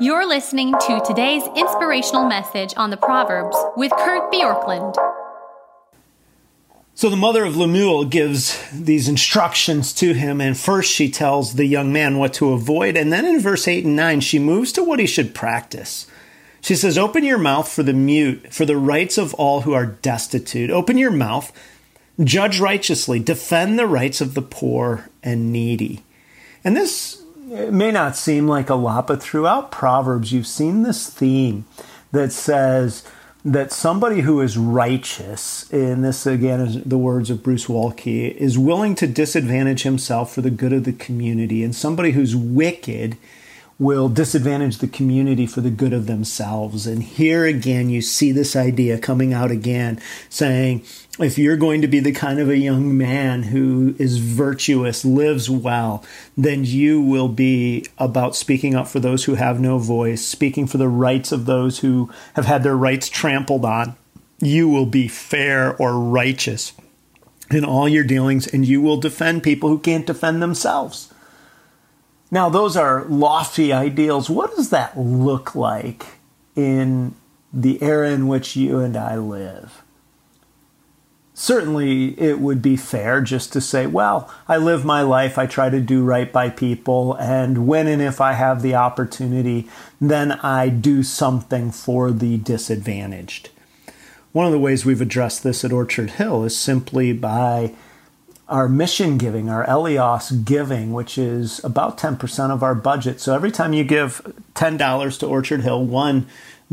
You're listening to today's inspirational message on the Proverbs with Kurt Bjorklund. So the mother of Lemuel gives these instructions to him, and first she tells the young man what to avoid, and then in verse 8 and 9, she moves to what he should practice. She says, Open your mouth for the mute, for the rights of all who are destitute. Open your mouth, judge righteously, defend the rights of the poor and needy. And this may not seem like a lot, but throughout Proverbs, you've seen this theme that says, that somebody who is righteous, and this again is the words of Bruce Waltke, is willing to disadvantage himself for the good of the community, and somebody who's wicked will disadvantage the community for the good of themselves. And here again, you see this idea coming out again, saying, if you're going to be the kind of a young man who is virtuous, lives well, then you will be about speaking up for those who have no voice, speaking for the rights of those who have had their rights trampled on. You will be fair or righteous in all your dealings, and you will defend people who can't defend themselves. Now, those are lofty ideals. What does that look like in the era in which you and I live? Certainly, it would be fair just to say, well, I live my life, I try to do right by people, and when and if I have the opportunity, then I do something for the disadvantaged. One of the ways we've addressed this at Orchard Hill is simply by our mission giving, our Elios giving, which is about 10% of our budget. So every time you give $10 to Orchard Hill, one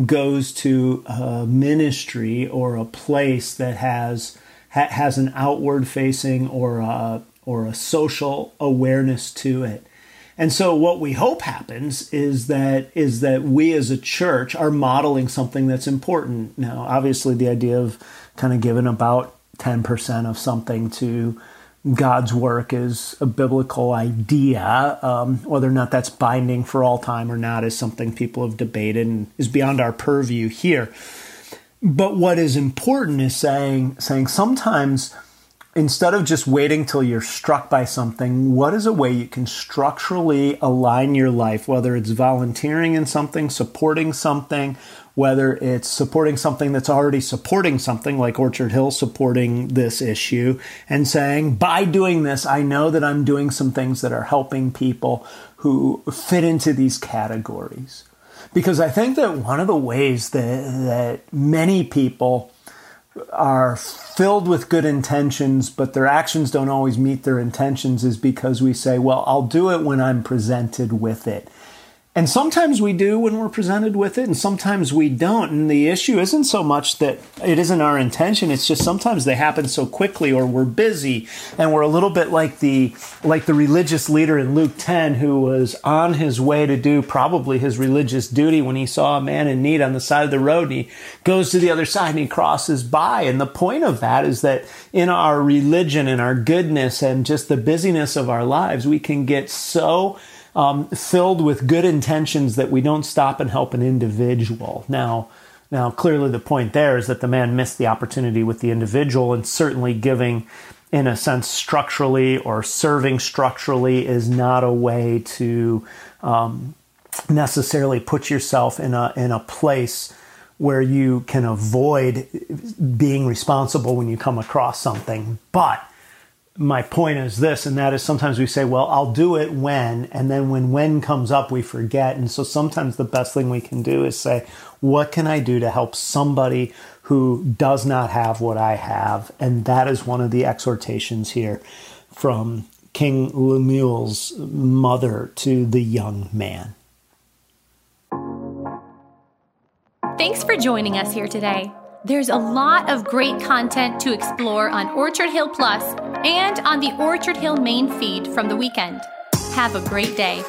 goes to a ministry or a place that has ha- has an outward facing or a, or a social awareness to it. And so what we hope happens is that is that we as a church are modeling something that's important. Now, obviously the idea of kind of giving about 10% of something to God's work is a biblical idea. Um, whether or not that's binding for all time or not is something people have debated and is beyond our purview here. But what is important is saying saying sometimes instead of just waiting till you're struck by something, what is a way you can structurally align your life, whether it's volunteering in something, supporting something, whether it's supporting something that's already supporting something like Orchard Hill supporting this issue and saying, by doing this, I know that I'm doing some things that are helping people who fit into these categories. Because I think that one of the ways that, that many people are filled with good intentions, but their actions don't always meet their intentions is because we say, well, I'll do it when I'm presented with it. And sometimes we do when we're presented with it, and sometimes we don't. And the issue isn't so much that it isn't our intention; it's just sometimes they happen so quickly, or we're busy, and we're a little bit like the like the religious leader in Luke ten, who was on his way to do probably his religious duty when he saw a man in need on the side of the road, and he goes to the other side and he crosses by. And the point of that is that in our religion and our goodness and just the busyness of our lives, we can get so um, filled with good intentions that we don't stop and help an individual. Now, now clearly the point there is that the man missed the opportunity with the individual, and certainly giving, in a sense, structurally or serving structurally is not a way to um, necessarily put yourself in a in a place where you can avoid being responsible when you come across something, but my point is this, and that is sometimes we say, well, I'll do it when, and then when when comes up, we forget. And so sometimes the best thing we can do is say, what can I do to help somebody who does not have what I have? And that is one of the exhortations here from King Lemuel's mother to the young man. Thanks for joining us here today. There's a lot of great content to explore on Orchard Hill Plus and on the Orchard Hill main feed from the weekend. Have a great day.